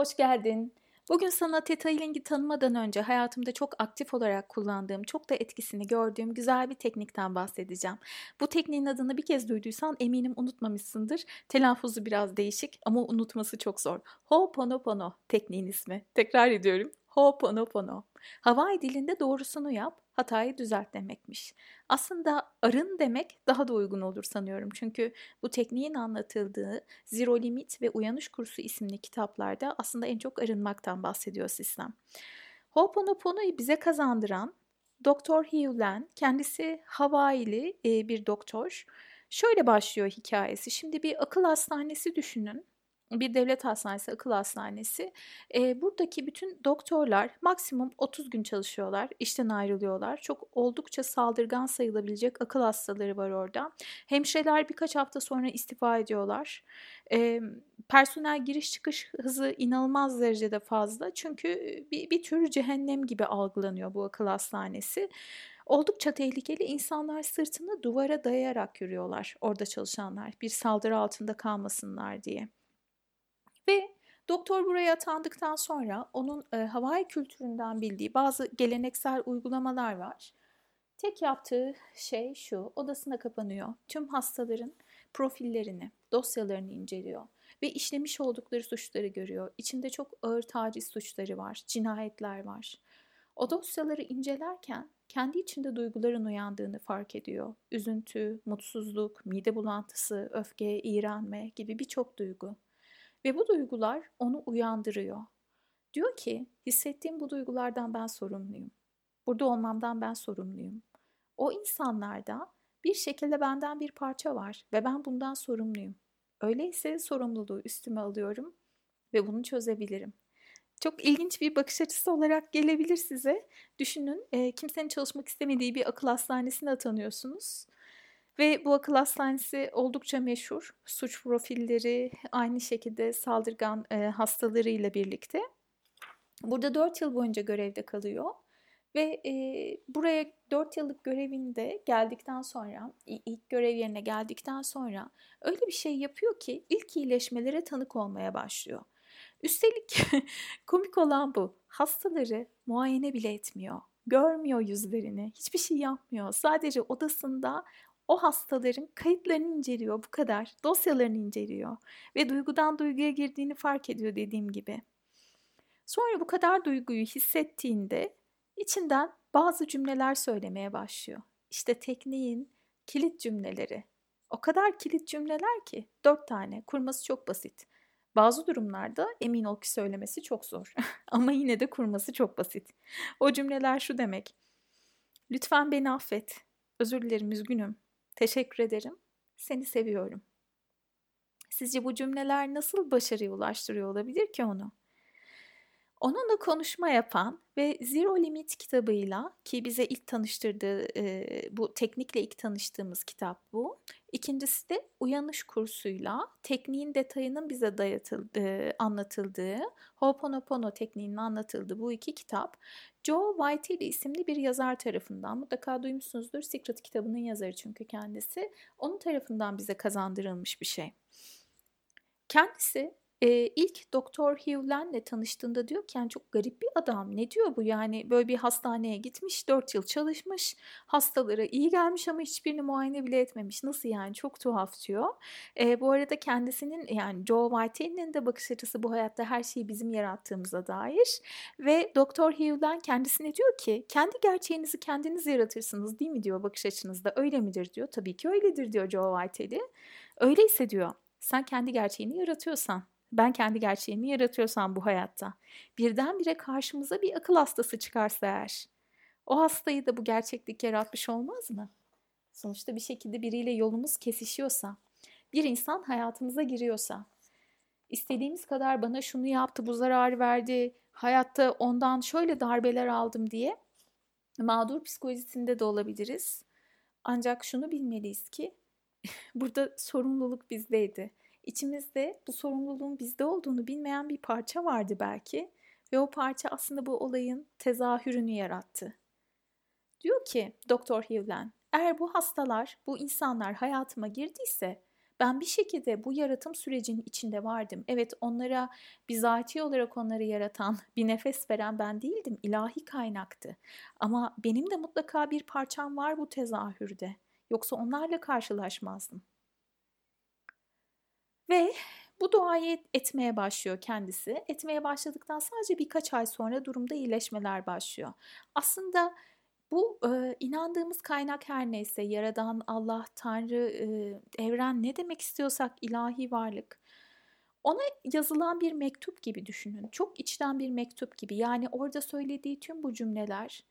Hoş geldin. Bugün sana Theta Healing'i tanımadan önce hayatımda çok aktif olarak kullandığım, çok da etkisini gördüğüm güzel bir teknikten bahsedeceğim. Bu tekniğin adını bir kez duyduysan eminim unutmamışsındır. Telaffuzu biraz değişik ama unutması çok zor. Ho'oponopono tekniğin ismi. Tekrar ediyorum. Ho'oponopono. Hawaii dilinde doğrusunu yap, hatayı düzelt demekmiş. Aslında arın demek daha da uygun olur sanıyorum. Çünkü bu tekniğin anlatıldığı Zero Limit ve Uyanış Kursu isimli kitaplarda aslında en çok arınmaktan bahsediyor sistem. Ho'oponopono'yu bize kazandıran Doktor Hugh kendisi Hawaii'li bir doktor. Şöyle başlıyor hikayesi. Şimdi bir akıl hastanesi düşünün bir devlet hastanesi, akıl hastanesi. E, buradaki bütün doktorlar maksimum 30 gün çalışıyorlar, işten ayrılıyorlar. Çok oldukça saldırgan sayılabilecek akıl hastaları var orada. Hemşireler birkaç hafta sonra istifa ediyorlar. E, personel giriş çıkış hızı inanılmaz derecede fazla. Çünkü bir, bir tür cehennem gibi algılanıyor bu akıl hastanesi. Oldukça tehlikeli insanlar sırtını duvara dayayarak yürüyorlar orada çalışanlar bir saldırı altında kalmasınlar diye. Ve doktor buraya atandıktan sonra onun e, Hawaii kültüründen bildiği bazı geleneksel uygulamalar var. Tek yaptığı şey şu, odasına kapanıyor. Tüm hastaların profillerini, dosyalarını inceliyor ve işlemiş oldukları suçları görüyor. İçinde çok ağır taciz suçları var, cinayetler var. O dosyaları incelerken kendi içinde duyguların uyandığını fark ediyor. Üzüntü, mutsuzluk, mide bulantısı, öfke, iğrenme gibi birçok duygu. Ve bu duygular onu uyandırıyor. Diyor ki hissettiğim bu duygulardan ben sorumluyum. Burada olmamdan ben sorumluyum. O insanlarda bir şekilde benden bir parça var ve ben bundan sorumluyum. Öyleyse sorumluluğu üstüme alıyorum ve bunu çözebilirim. Çok ilginç bir bakış açısı olarak gelebilir size. Düşünün e, kimsenin çalışmak istemediği bir akıl hastanesine atanıyorsunuz. Ve bu akıl hastanesi oldukça meşhur. Suç profilleri aynı şekilde saldırgan e, hastalarıyla birlikte. Burada 4 yıl boyunca görevde kalıyor. Ve e, buraya 4 yıllık görevinde geldikten sonra, ilk görev yerine geldikten sonra öyle bir şey yapıyor ki ilk iyileşmelere tanık olmaya başlıyor. Üstelik komik olan bu. Hastaları muayene bile etmiyor. Görmüyor yüzlerini, hiçbir şey yapmıyor. Sadece odasında o hastaların kayıtlarını inceliyor bu kadar. Dosyalarını inceliyor ve duygudan duyguya girdiğini fark ediyor dediğim gibi. Sonra bu kadar duyguyu hissettiğinde içinden bazı cümleler söylemeye başlıyor. İşte tekniğin kilit cümleleri. O kadar kilit cümleler ki dört tane kurması çok basit. Bazı durumlarda emin ol ki söylemesi çok zor. Ama yine de kurması çok basit. O cümleler şu demek. Lütfen beni affet. Özür dilerim, üzgünüm. Teşekkür ederim. Seni seviyorum. Sizce bu cümleler nasıl başarıya ulaştırıyor olabilir ki onu? Onunla konuşma yapan ve Zero Limit kitabıyla ki bize ilk tanıştırdığı e, bu teknikle ilk tanıştığımız kitap bu. İkincisi de uyanış kursuyla tekniğin detayının bize dayatıldığı, anlatıldığı, Ho'oponopono tekniğinin anlatıldığı bu iki kitap Joe Whiteley isimli bir yazar tarafından mutlaka duymuşsunuzdur. Secret kitabının yazarı çünkü kendisi. Onun tarafından bize kazandırılmış bir şey. Kendisi e, ilk Doktor Hugh tanıştığında diyor ki yani çok garip bir adam. Ne diyor bu yani böyle bir hastaneye gitmiş 4 yıl çalışmış hastalara iyi gelmiş ama hiçbirini muayene bile etmemiş. Nasıl yani çok tuhaf diyor. E, bu arada kendisinin yani Joe Whiteley'nin de bakış açısı bu hayatta her şeyi bizim yarattığımıza dair. Ve Doktor Hugh kendisine diyor ki kendi gerçeğinizi kendiniz yaratırsınız değil mi diyor bakış açınızda öyle midir diyor. Tabii ki öyledir diyor Joe Whiteley. Öyleyse diyor sen kendi gerçeğini yaratıyorsan ben kendi gerçeğimi yaratıyorsam bu hayatta birdenbire karşımıza bir akıl hastası çıkarsa eğer o hastayı da bu gerçeklik yaratmış olmaz mı? Sonuçta bir şekilde biriyle yolumuz kesişiyorsa, bir insan hayatımıza giriyorsa, istediğimiz kadar bana şunu yaptı, bu zarar verdi, hayatta ondan şöyle darbeler aldım diye mağdur psikolojisinde de olabiliriz. Ancak şunu bilmeliyiz ki burada sorumluluk bizdeydi. İçimizde bu sorumluluğun bizde olduğunu bilmeyen bir parça vardı belki ve o parça aslında bu olayın tezahürünü yarattı. Diyor ki Doktor Hivlen, eğer bu hastalar, bu insanlar hayatıma girdiyse Ben bir şekilde bu yaratım sürecinin içinde vardım. Evet onlara bizatihi olarak onları yaratan, bir nefes veren ben değildim. ilahi kaynaktı. Ama benim de mutlaka bir parçam var bu tezahürde. Yoksa onlarla karşılaşmazdım. Ve bu duayı etmeye başlıyor kendisi. Etmeye başladıktan sadece birkaç ay sonra durumda iyileşmeler başlıyor. Aslında bu e, inandığımız kaynak her neyse, yaradan Allah, Tanrı, e, evren ne demek istiyorsak ilahi varlık. Ona yazılan bir mektup gibi düşünün. Çok içten bir mektup gibi. Yani orada söylediği tüm bu cümleler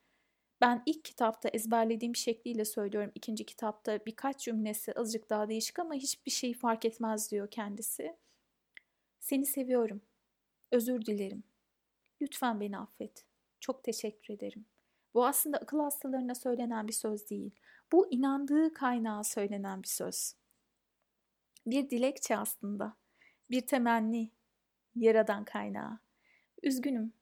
ben ilk kitapta ezberlediğim şekliyle söylüyorum. İkinci kitapta birkaç cümlesi azıcık daha değişik ama hiçbir şey fark etmez diyor kendisi. Seni seviyorum. Özür dilerim. Lütfen beni affet. Çok teşekkür ederim. Bu aslında akıl hastalarına söylenen bir söz değil. Bu inandığı kaynağa söylenen bir söz. Bir dilekçe aslında. Bir temenni. Yaradan kaynağı. Üzgünüm.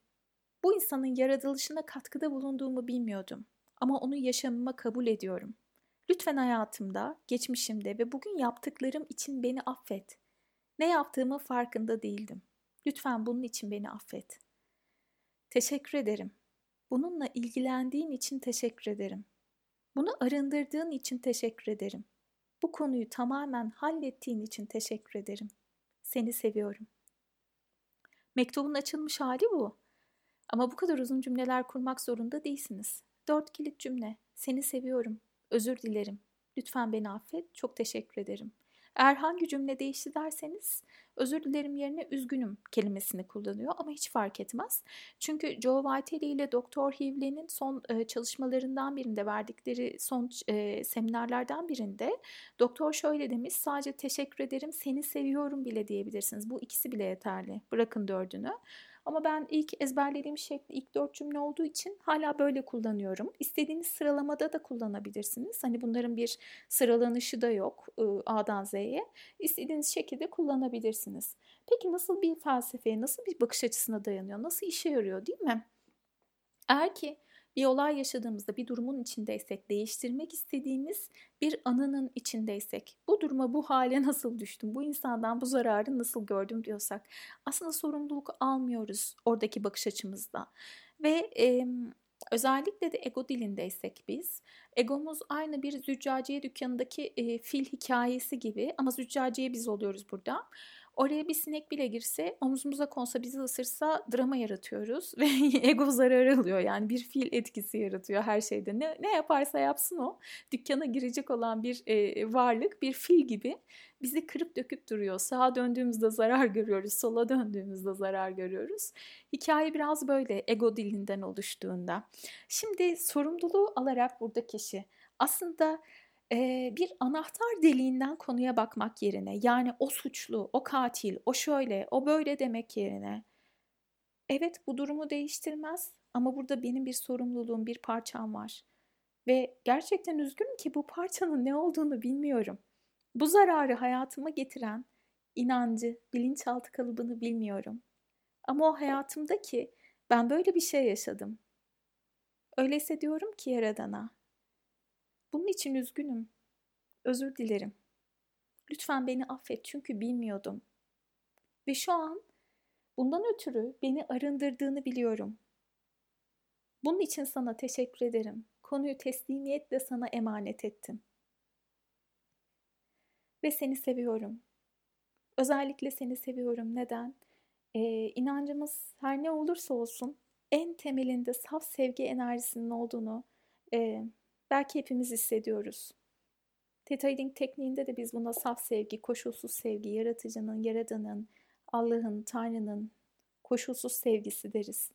Bu insanın yaratılışına katkıda bulunduğumu bilmiyordum. Ama onu yaşamıma kabul ediyorum. Lütfen hayatımda, geçmişimde ve bugün yaptıklarım için beni affet. Ne yaptığımı farkında değildim. Lütfen bunun için beni affet. Teşekkür ederim. Bununla ilgilendiğin için teşekkür ederim. Bunu arındırdığın için teşekkür ederim. Bu konuyu tamamen hallettiğin için teşekkür ederim. Seni seviyorum. Mektubun açılmış hali bu. Ama bu kadar uzun cümleler kurmak zorunda değilsiniz. Dört kilit cümle. Seni seviyorum. Özür dilerim. Lütfen beni affet. Çok teşekkür ederim. Eğer hangi cümle değişti derseniz özür dilerim yerine üzgünüm kelimesini kullanıyor ama hiç fark etmez. Çünkü Joe Vitale ile Dr. Hivlin'in son e, çalışmalarından birinde verdikleri son e, seminerlerden birinde doktor şöyle demiş sadece teşekkür ederim seni seviyorum bile diyebilirsiniz. Bu ikisi bile yeterli. Bırakın dördünü. Ama ben ilk ezberlediğim şekli ilk dört cümle olduğu için hala böyle kullanıyorum. İstediğiniz sıralamada da kullanabilirsiniz. Hani bunların bir sıralanışı da yok A'dan Z'ye. İstediğiniz şekilde kullanabilirsiniz. Peki nasıl bir felsefeye, nasıl bir bakış açısına dayanıyor? Nasıl işe yarıyor değil mi? Eğer ki bir olay yaşadığımızda, bir durumun içindeysek, değiştirmek istediğimiz bir anının içindeysek, bu duruma, bu hale nasıl düştüm, bu insandan bu zararı nasıl gördüm diyorsak, aslında sorumluluk almıyoruz oradaki bakış açımızda. Ve e, özellikle de ego dilindeysek biz, egomuz aynı bir züccaciye dükkanındaki e, fil hikayesi gibi ama züccaciye biz oluyoruz burada. Oraya bir sinek bile girse, omzumuza konsa, bizi ısırsa drama yaratıyoruz ve ego zarar alıyor. Yani bir fil etkisi yaratıyor her şeyde. Ne, ne yaparsa yapsın o. Dükkana girecek olan bir e, varlık, bir fil gibi bizi kırıp döküp duruyor. Sağa döndüğümüzde zarar görüyoruz, sola döndüğümüzde zarar görüyoruz. Hikaye biraz böyle ego dilinden oluştuğunda. Şimdi sorumluluğu alarak burada kişi aslında bir anahtar deliğinden konuya bakmak yerine yani o suçlu, o katil, o şöyle, o böyle demek yerine evet bu durumu değiştirmez ama burada benim bir sorumluluğum, bir parçam var. Ve gerçekten üzgünüm ki bu parçanın ne olduğunu bilmiyorum. Bu zararı hayatıma getiren inancı, bilinçaltı kalıbını bilmiyorum. Ama o hayatımdaki ben böyle bir şey yaşadım. Öyleyse diyorum ki Yaradan'a, bunun için üzgünüm. Özür dilerim. Lütfen beni affet çünkü bilmiyordum. Ve şu an bundan ötürü beni arındırdığını biliyorum. Bunun için sana teşekkür ederim. Konuyu teslimiyetle sana emanet ettim. Ve seni seviyorum. Özellikle seni seviyorum. Neden? Ee, inancımız her ne olursa olsun en temelinde saf sevgi enerjisinin olduğunu e, belki hepimiz hissediyoruz. Theta Healing tekniğinde de biz buna saf sevgi, koşulsuz sevgi, yaratıcının, yaradanın, Allah'ın, Tanrı'nın koşulsuz sevgisi deriz.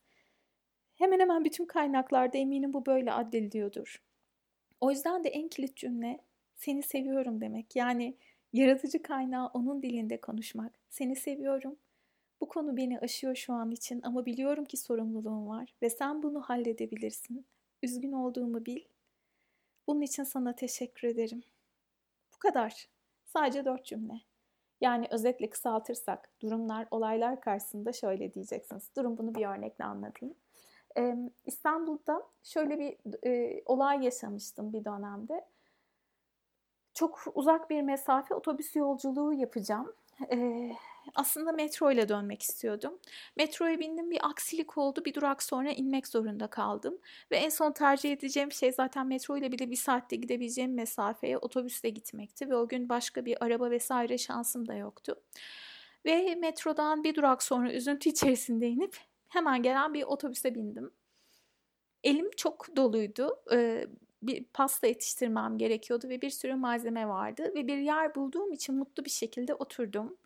Hemen hemen bütün kaynaklarda eminim bu böyle addediliyordur. O yüzden de en kilit cümle seni seviyorum demek. Yani yaratıcı kaynağı onun dilinde konuşmak. Seni seviyorum. Bu konu beni aşıyor şu an için ama biliyorum ki sorumluluğum var ve sen bunu halledebilirsin. Üzgün olduğumu bil bunun için sana teşekkür ederim. Bu kadar. Sadece dört cümle. Yani özetle kısaltırsak durumlar, olaylar karşısında şöyle diyeceksiniz. Durum bunu bir örnekle anlatayım. Ee, İstanbul'da şöyle bir e, olay yaşamıştım bir dönemde. çok uzak bir mesafe otobüs yolculuğu yapacağım. Ee, aslında metro ile dönmek istiyordum. Metroya bindim bir aksilik oldu. Bir durak sonra inmek zorunda kaldım. Ve en son tercih edeceğim şey zaten metro ile bile bir saatte gidebileceğim mesafeye otobüsle gitmekti. Ve o gün başka bir araba vesaire şansım da yoktu. Ve metrodan bir durak sonra üzüntü içerisinde inip hemen gelen bir otobüse bindim. Elim çok doluydu. Ee, bir pasta yetiştirmem gerekiyordu ve bir sürü malzeme vardı ve bir yer bulduğum için mutlu bir şekilde oturdum.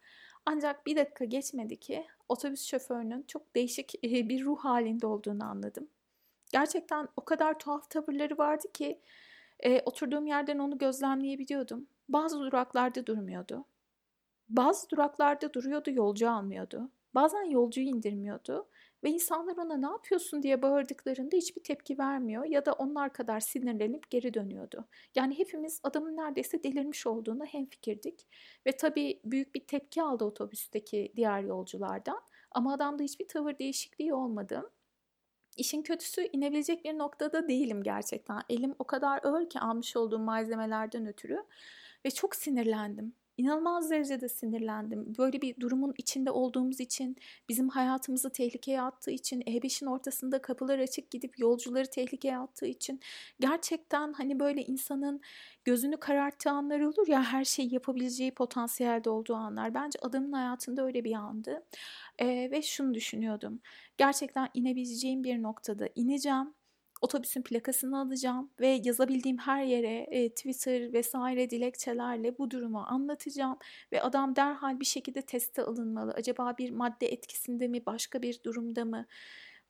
Ancak bir dakika geçmedi ki otobüs şoförünün çok değişik bir ruh halinde olduğunu anladım. Gerçekten o kadar tuhaf tavırları vardı ki e, oturduğum yerden onu gözlemleyebiliyordum. Bazı duraklarda durmuyordu. Bazı duraklarda duruyordu, yolcu almıyordu. Bazen yolcuyu indirmiyordu ve insanlar ona ne yapıyorsun diye bağırdıklarında hiçbir tepki vermiyor ya da onlar kadar sinirlenip geri dönüyordu. Yani hepimiz adamın neredeyse delirmiş olduğuna hemfikirdik ve tabii büyük bir tepki aldı otobüsteki diğer yolculardan ama adamda hiçbir tavır değişikliği olmadı. İşin kötüsü inebilecek bir noktada değilim gerçekten. Elim o kadar ağır ki almış olduğum malzemelerden ötürü ve çok sinirlendim inanılmaz derecede sinirlendim. Böyle bir durumun içinde olduğumuz için, bizim hayatımızı tehlikeye attığı için, E5'in ortasında kapılar açık gidip yolcuları tehlikeye attığı için gerçekten hani böyle insanın gözünü kararttığı anlar olur ya her şeyi yapabileceği potansiyelde olduğu anlar. Bence adamın hayatında öyle bir andı. Ee, ve şunu düşünüyordum. Gerçekten inebileceğim bir noktada ineceğim otobüsün plakasını alacağım ve yazabildiğim her yere e, Twitter vesaire dilekçelerle bu durumu anlatacağım ve adam derhal bir şekilde teste alınmalı. Acaba bir madde etkisinde mi, başka bir durumda mı?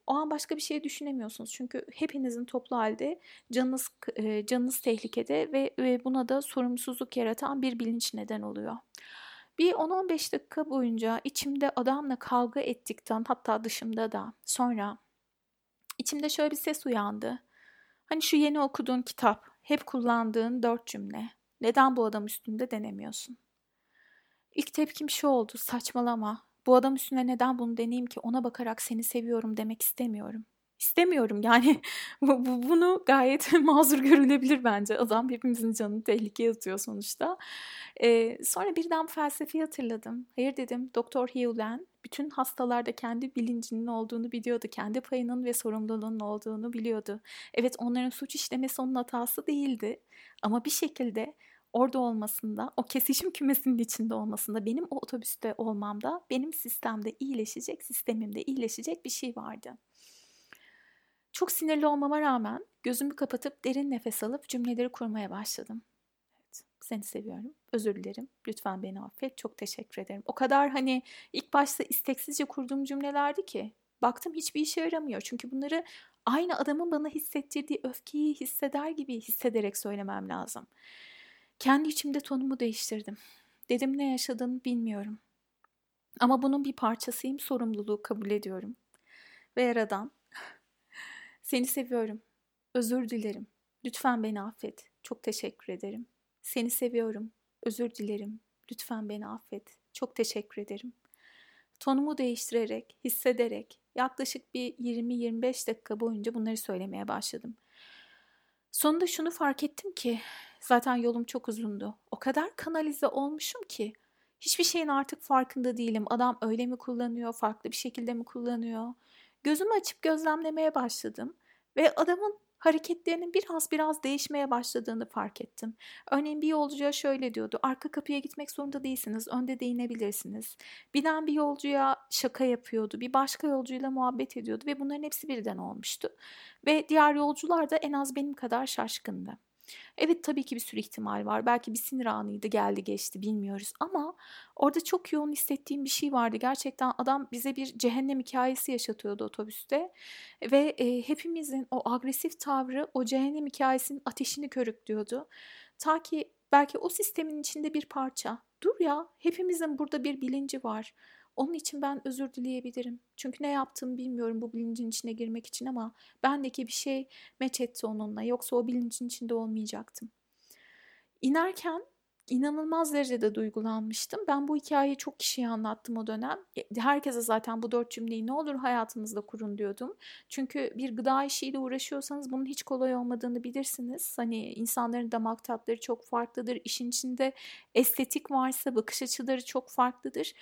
O an başka bir şey düşünemiyorsunuz. Çünkü hepinizin toplu halde canınız e, canınız tehlikede ve, ve buna da sorumsuzluk yaratan bir bilinç neden oluyor. Bir 10-15 dakika boyunca içimde adamla kavga ettikten hatta dışımda da sonra İçimde şöyle bir ses uyandı. Hani şu yeni okuduğun kitap, hep kullandığın dört cümle. Neden bu adam üstünde denemiyorsun? İlk tepkim şu oldu, saçmalama. Bu adam üstüne neden bunu deneyeyim ki ona bakarak seni seviyorum demek istemiyorum. İstemiyorum yani bu, bu, bunu gayet mazur görülebilir bence. Adam hepimizin canını tehlikeye atıyor sonuçta. Ee, sonra birden felsefeyi hatırladım. Hayır dedim Doktor Hewlen bütün hastalarda kendi bilincinin olduğunu biliyordu. Kendi payının ve sorumluluğunun olduğunu biliyordu. Evet onların suç işlemesi onun hatası değildi. Ama bir şekilde orada olmasında, o kesişim kümesinin içinde olmasında, benim o otobüste olmamda, benim sistemde iyileşecek, sistemimde iyileşecek bir şey vardı. Çok sinirli olmama rağmen gözümü kapatıp derin nefes alıp cümleleri kurmaya başladım. Evet, seni seviyorum. Özür dilerim. Lütfen beni affet. Çok teşekkür ederim. O kadar hani ilk başta isteksizce kurduğum cümlelerdi ki baktım hiçbir işe yaramıyor. Çünkü bunları aynı adamın bana hissettirdiği öfkeyi hisseder gibi hissederek söylemem lazım. Kendi içimde tonumu değiştirdim. Dedim ne yaşadığını bilmiyorum. Ama bunun bir parçasıyım, sorumluluğu kabul ediyorum. Ve Yaradan seni seviyorum. Özür dilerim. Lütfen beni affet. Çok teşekkür ederim. Seni seviyorum. Özür dilerim. Lütfen beni affet. Çok teşekkür ederim. Tonumu değiştirerek, hissederek yaklaşık bir 20-25 dakika boyunca bunları söylemeye başladım. Sonunda şunu fark ettim ki zaten yolum çok uzundu. O kadar kanalize olmuşum ki hiçbir şeyin artık farkında değilim. Adam öyle mi kullanıyor, farklı bir şekilde mi kullanıyor? Gözümü açıp gözlemlemeye başladım ve adamın hareketlerinin biraz biraz değişmeye başladığını fark ettim. Örneğin bir yolcuya şöyle diyordu. Arka kapıya gitmek zorunda değilsiniz. Önde de inebilirsiniz. Binen bir yolcuya şaka yapıyordu. Bir başka yolcuyla muhabbet ediyordu ve bunların hepsi birden olmuştu. Ve diğer yolcular da en az benim kadar şaşkındı. Evet tabii ki bir sürü ihtimal var. Belki bir sinir anıydı geldi geçti bilmiyoruz ama orada çok yoğun hissettiğim bir şey vardı. Gerçekten adam bize bir cehennem hikayesi yaşatıyordu otobüste ve e, hepimizin o agresif tavrı o cehennem hikayesinin ateşini körüklüyordu. Ta ki belki o sistemin içinde bir parça. Dur ya hepimizin burada bir bilinci var. Onun için ben özür dileyebilirim. Çünkü ne yaptığımı bilmiyorum bu bilincin içine girmek için ama bendeki bir şey meç etti onunla. Yoksa o bilincin içinde olmayacaktım. İnerken inanılmaz derecede duygulanmıştım. Ben bu hikayeyi çok kişiye anlattım o dönem. E, herkese zaten bu dört cümleyi ne olur hayatınızda kurun diyordum. Çünkü bir gıda işiyle uğraşıyorsanız bunun hiç kolay olmadığını bilirsiniz. Hani insanların damak tatları çok farklıdır. İşin içinde estetik varsa bakış açıları çok farklıdır.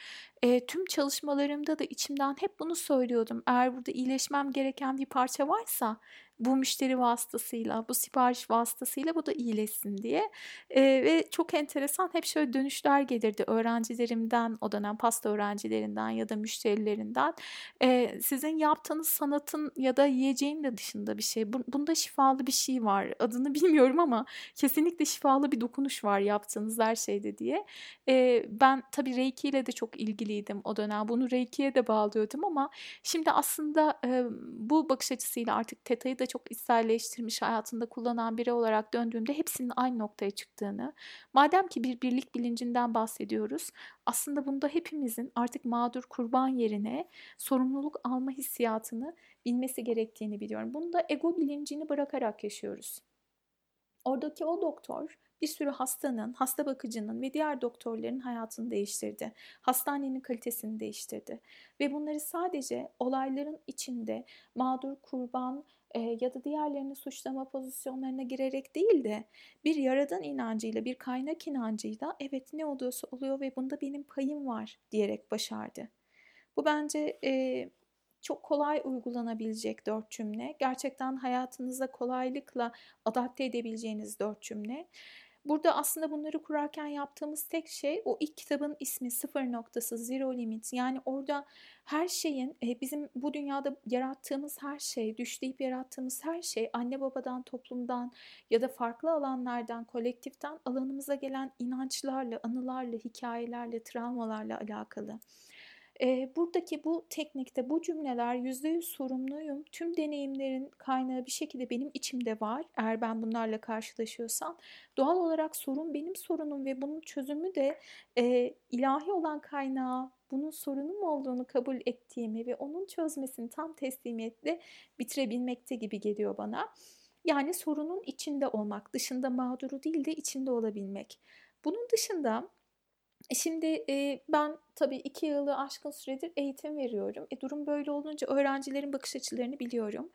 E, tüm çalışmalarımda da içimden hep bunu söylüyordum. Eğer burada iyileşmem gereken bir parça varsa bu müşteri vasıtasıyla, bu sipariş vasıtasıyla bu da iyileşsin diye. E, ve çok enteresan hep şöyle dönüşler gelirdi öğrencilerimden, o dönem pasta öğrencilerinden ya da müşterilerinden. E, sizin yaptığınız sanatın ya da yiyeceğin de dışında bir şey. Bunda şifalı bir şey var. Adını bilmiyorum ama kesinlikle şifalı bir dokunuş var yaptığınız her şeyde diye. E, ben tabii Reiki ile de çok ilgiliydim o dönem. Bunu Reiki'ye de bağlıyordum ama şimdi aslında e, bu bakış açısıyla artık Teta'yı da da çok içselleştirmiş hayatında kullanan biri olarak döndüğümde hepsinin aynı noktaya çıktığını, madem ki bir birlik bilincinden bahsediyoruz, aslında bunda hepimizin artık mağdur kurban yerine sorumluluk alma hissiyatını bilmesi gerektiğini biliyorum. Bunu da ego bilincini bırakarak yaşıyoruz. Oradaki o doktor bir sürü hastanın, hasta bakıcının ve diğer doktorların hayatını değiştirdi. Hastanenin kalitesini değiştirdi. Ve bunları sadece olayların içinde mağdur, kurban, e, ya da diğerlerini suçlama pozisyonlarına girerek değil de bir yaradan inancıyla, bir kaynak inancıyla evet ne oluyorsa oluyor ve bunda benim payım var diyerek başardı. Bu bence e, çok kolay uygulanabilecek dört cümle. Gerçekten hayatınıza kolaylıkla adapte edebileceğiniz dört cümle. Burada aslında bunları kurarken yaptığımız tek şey o ilk kitabın ismi sıfır noktası zero limit. Yani orada her şeyin e, bizim bu dünyada yarattığımız her şey, düşleyip yarattığımız her şey anne babadan, toplumdan ya da farklı alanlardan, kolektiften alanımıza gelen inançlarla, anılarla, hikayelerle, travmalarla alakalı. E, buradaki bu teknikte bu cümleler yüzde yüz sorumluyum. Tüm deneyimlerin kaynağı bir şekilde benim içimde var. Eğer ben bunlarla karşılaşıyorsam doğal olarak sorun benim sorunum ve bunun çözümü de e, ilahi olan kaynağı bunun sorunum olduğunu kabul ettiğimi ve onun çözmesini tam teslimiyetle bitirebilmekte gibi geliyor bana. Yani sorunun içinde olmak, dışında mağduru değil de içinde olabilmek. Bunun dışında Şimdi e, ben tabii iki yılı aşkın süredir eğitim veriyorum. E, durum böyle olunca öğrencilerin bakış açılarını biliyorum.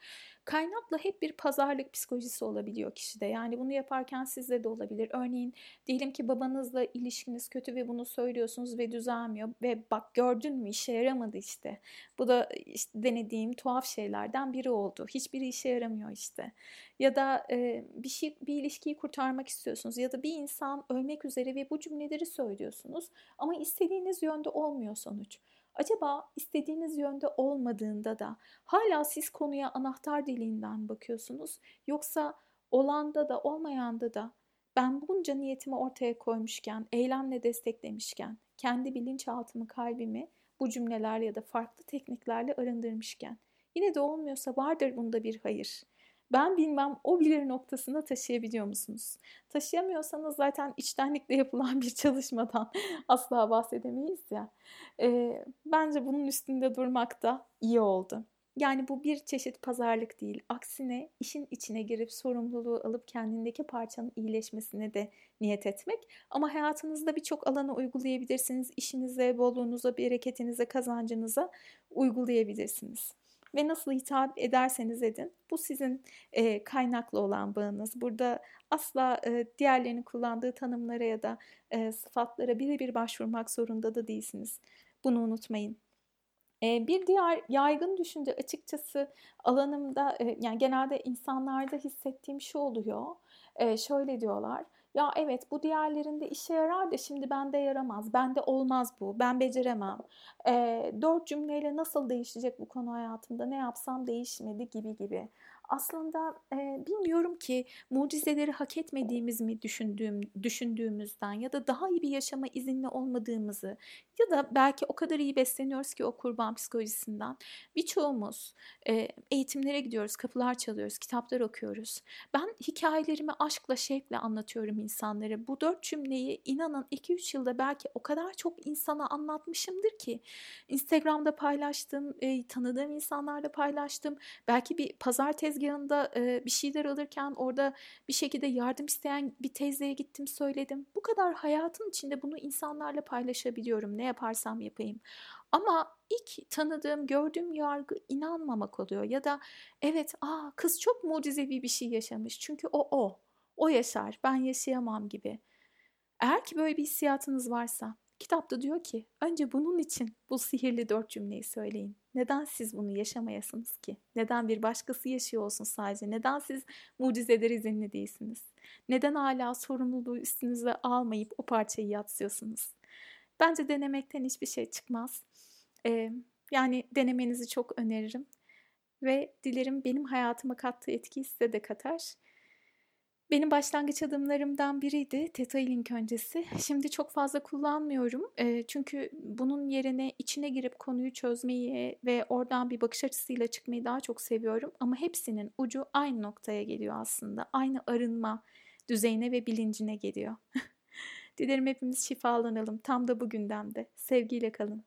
Kaynakla hep bir pazarlık psikolojisi olabiliyor kişide. Yani bunu yaparken sizde de olabilir. Örneğin diyelim ki babanızla ilişkiniz kötü ve bunu söylüyorsunuz ve düzelmiyor. Ve bak gördün mü işe yaramadı işte. Bu da işte denediğim tuhaf şeylerden biri oldu. Hiçbiri işe yaramıyor işte. Ya da e, bir şey bir ilişkiyi kurtarmak istiyorsunuz ya da bir insan ölmek üzere ve bu cümleleri söylüyorsunuz ama istediğiniz yönde olmuyor sonuç. Acaba istediğiniz yönde olmadığında da hala siz konuya anahtar dilinden bakıyorsunuz yoksa olanda da olmayanda da ben bunca niyetimi ortaya koymuşken, eylemle desteklemişken, kendi bilinçaltımı, kalbimi bu cümlelerle ya da farklı tekniklerle arındırmışken yine de olmuyorsa vardır bunda bir hayır. Ben bilmem o bilir noktasında taşıyabiliyor musunuz? Taşıyamıyorsanız zaten içtenlikle yapılan bir çalışmadan asla bahsedemeyiz ya. E, bence bunun üstünde durmak da iyi oldu. Yani bu bir çeşit pazarlık değil. Aksine işin içine girip sorumluluğu alıp kendindeki parçanın iyileşmesine de niyet etmek. Ama hayatınızda birçok alana uygulayabilirsiniz. İşinize, bolluğunuza, bereketinize, kazancınıza uygulayabilirsiniz ve nasıl hitap ederseniz edin. Bu sizin e, kaynaklı olan bağınız. Burada asla e, diğerlerinin kullandığı tanımlara ya da e, sıfatlara birebir başvurmak zorunda da değilsiniz. Bunu unutmayın. Bir diğer yaygın düşünce açıkçası alanımda yani genelde insanlarda hissettiğim şu oluyor. Şöyle diyorlar ya evet bu diğerlerinde işe yarar da şimdi bende yaramaz. Bende olmaz bu. Ben beceremem. E, dört cümleyle nasıl değişecek bu konu hayatımda? Ne yapsam değişmedi gibi gibi aslında e, bilmiyorum ki mucizeleri hak etmediğimiz mi düşündüğüm düşündüğümüzden ya da daha iyi bir yaşama izinli olmadığımızı ya da belki o kadar iyi besleniyoruz ki o kurban psikolojisinden. Birçoğumuz e, eğitimlere gidiyoruz, kapılar çalıyoruz, kitaplar okuyoruz. Ben hikayelerimi aşkla, şevkle anlatıyorum bilim insanları. Bu dört cümleyi inanın 2-3 yılda belki o kadar çok insana anlatmışımdır ki. Instagram'da paylaştım, e, tanıdığım insanlarla paylaştım. Belki bir pazar tezgahında e, bir şeyler alırken orada bir şekilde yardım isteyen bir teyzeye gittim söyledim. Bu kadar hayatın içinde bunu insanlarla paylaşabiliyorum ne yaparsam yapayım. Ama ilk tanıdığım, gördüğüm yargı inanmamak oluyor ya da evet aa kız çok mucizevi bir şey yaşamış çünkü o o. O yaşar, ben yaşayamam gibi. Eğer ki böyle bir hissiyatınız varsa kitapta diyor ki önce bunun için bu sihirli dört cümleyi söyleyin. Neden siz bunu yaşamayasınız ki? Neden bir başkası yaşıyor olsun sadece? Neden siz mucizeler izinli değilsiniz? Neden hala sorumluluğu üstünüze almayıp o parçayı yatsıyorsunuz? Bence denemekten hiçbir şey çıkmaz. Ee, yani denemenizi çok öneririm. Ve dilerim benim hayatıma kattığı etkiyi size de katar. Benim başlangıç adımlarımdan biriydi Theta Healing öncesi. Şimdi çok fazla kullanmıyorum. Çünkü bunun yerine içine girip konuyu çözmeyi ve oradan bir bakış açısıyla çıkmayı daha çok seviyorum. Ama hepsinin ucu aynı noktaya geliyor aslında. Aynı arınma düzeyine ve bilincine geliyor. Dilerim hepimiz şifalanalım tam da bu gündemde. Sevgiyle kalın.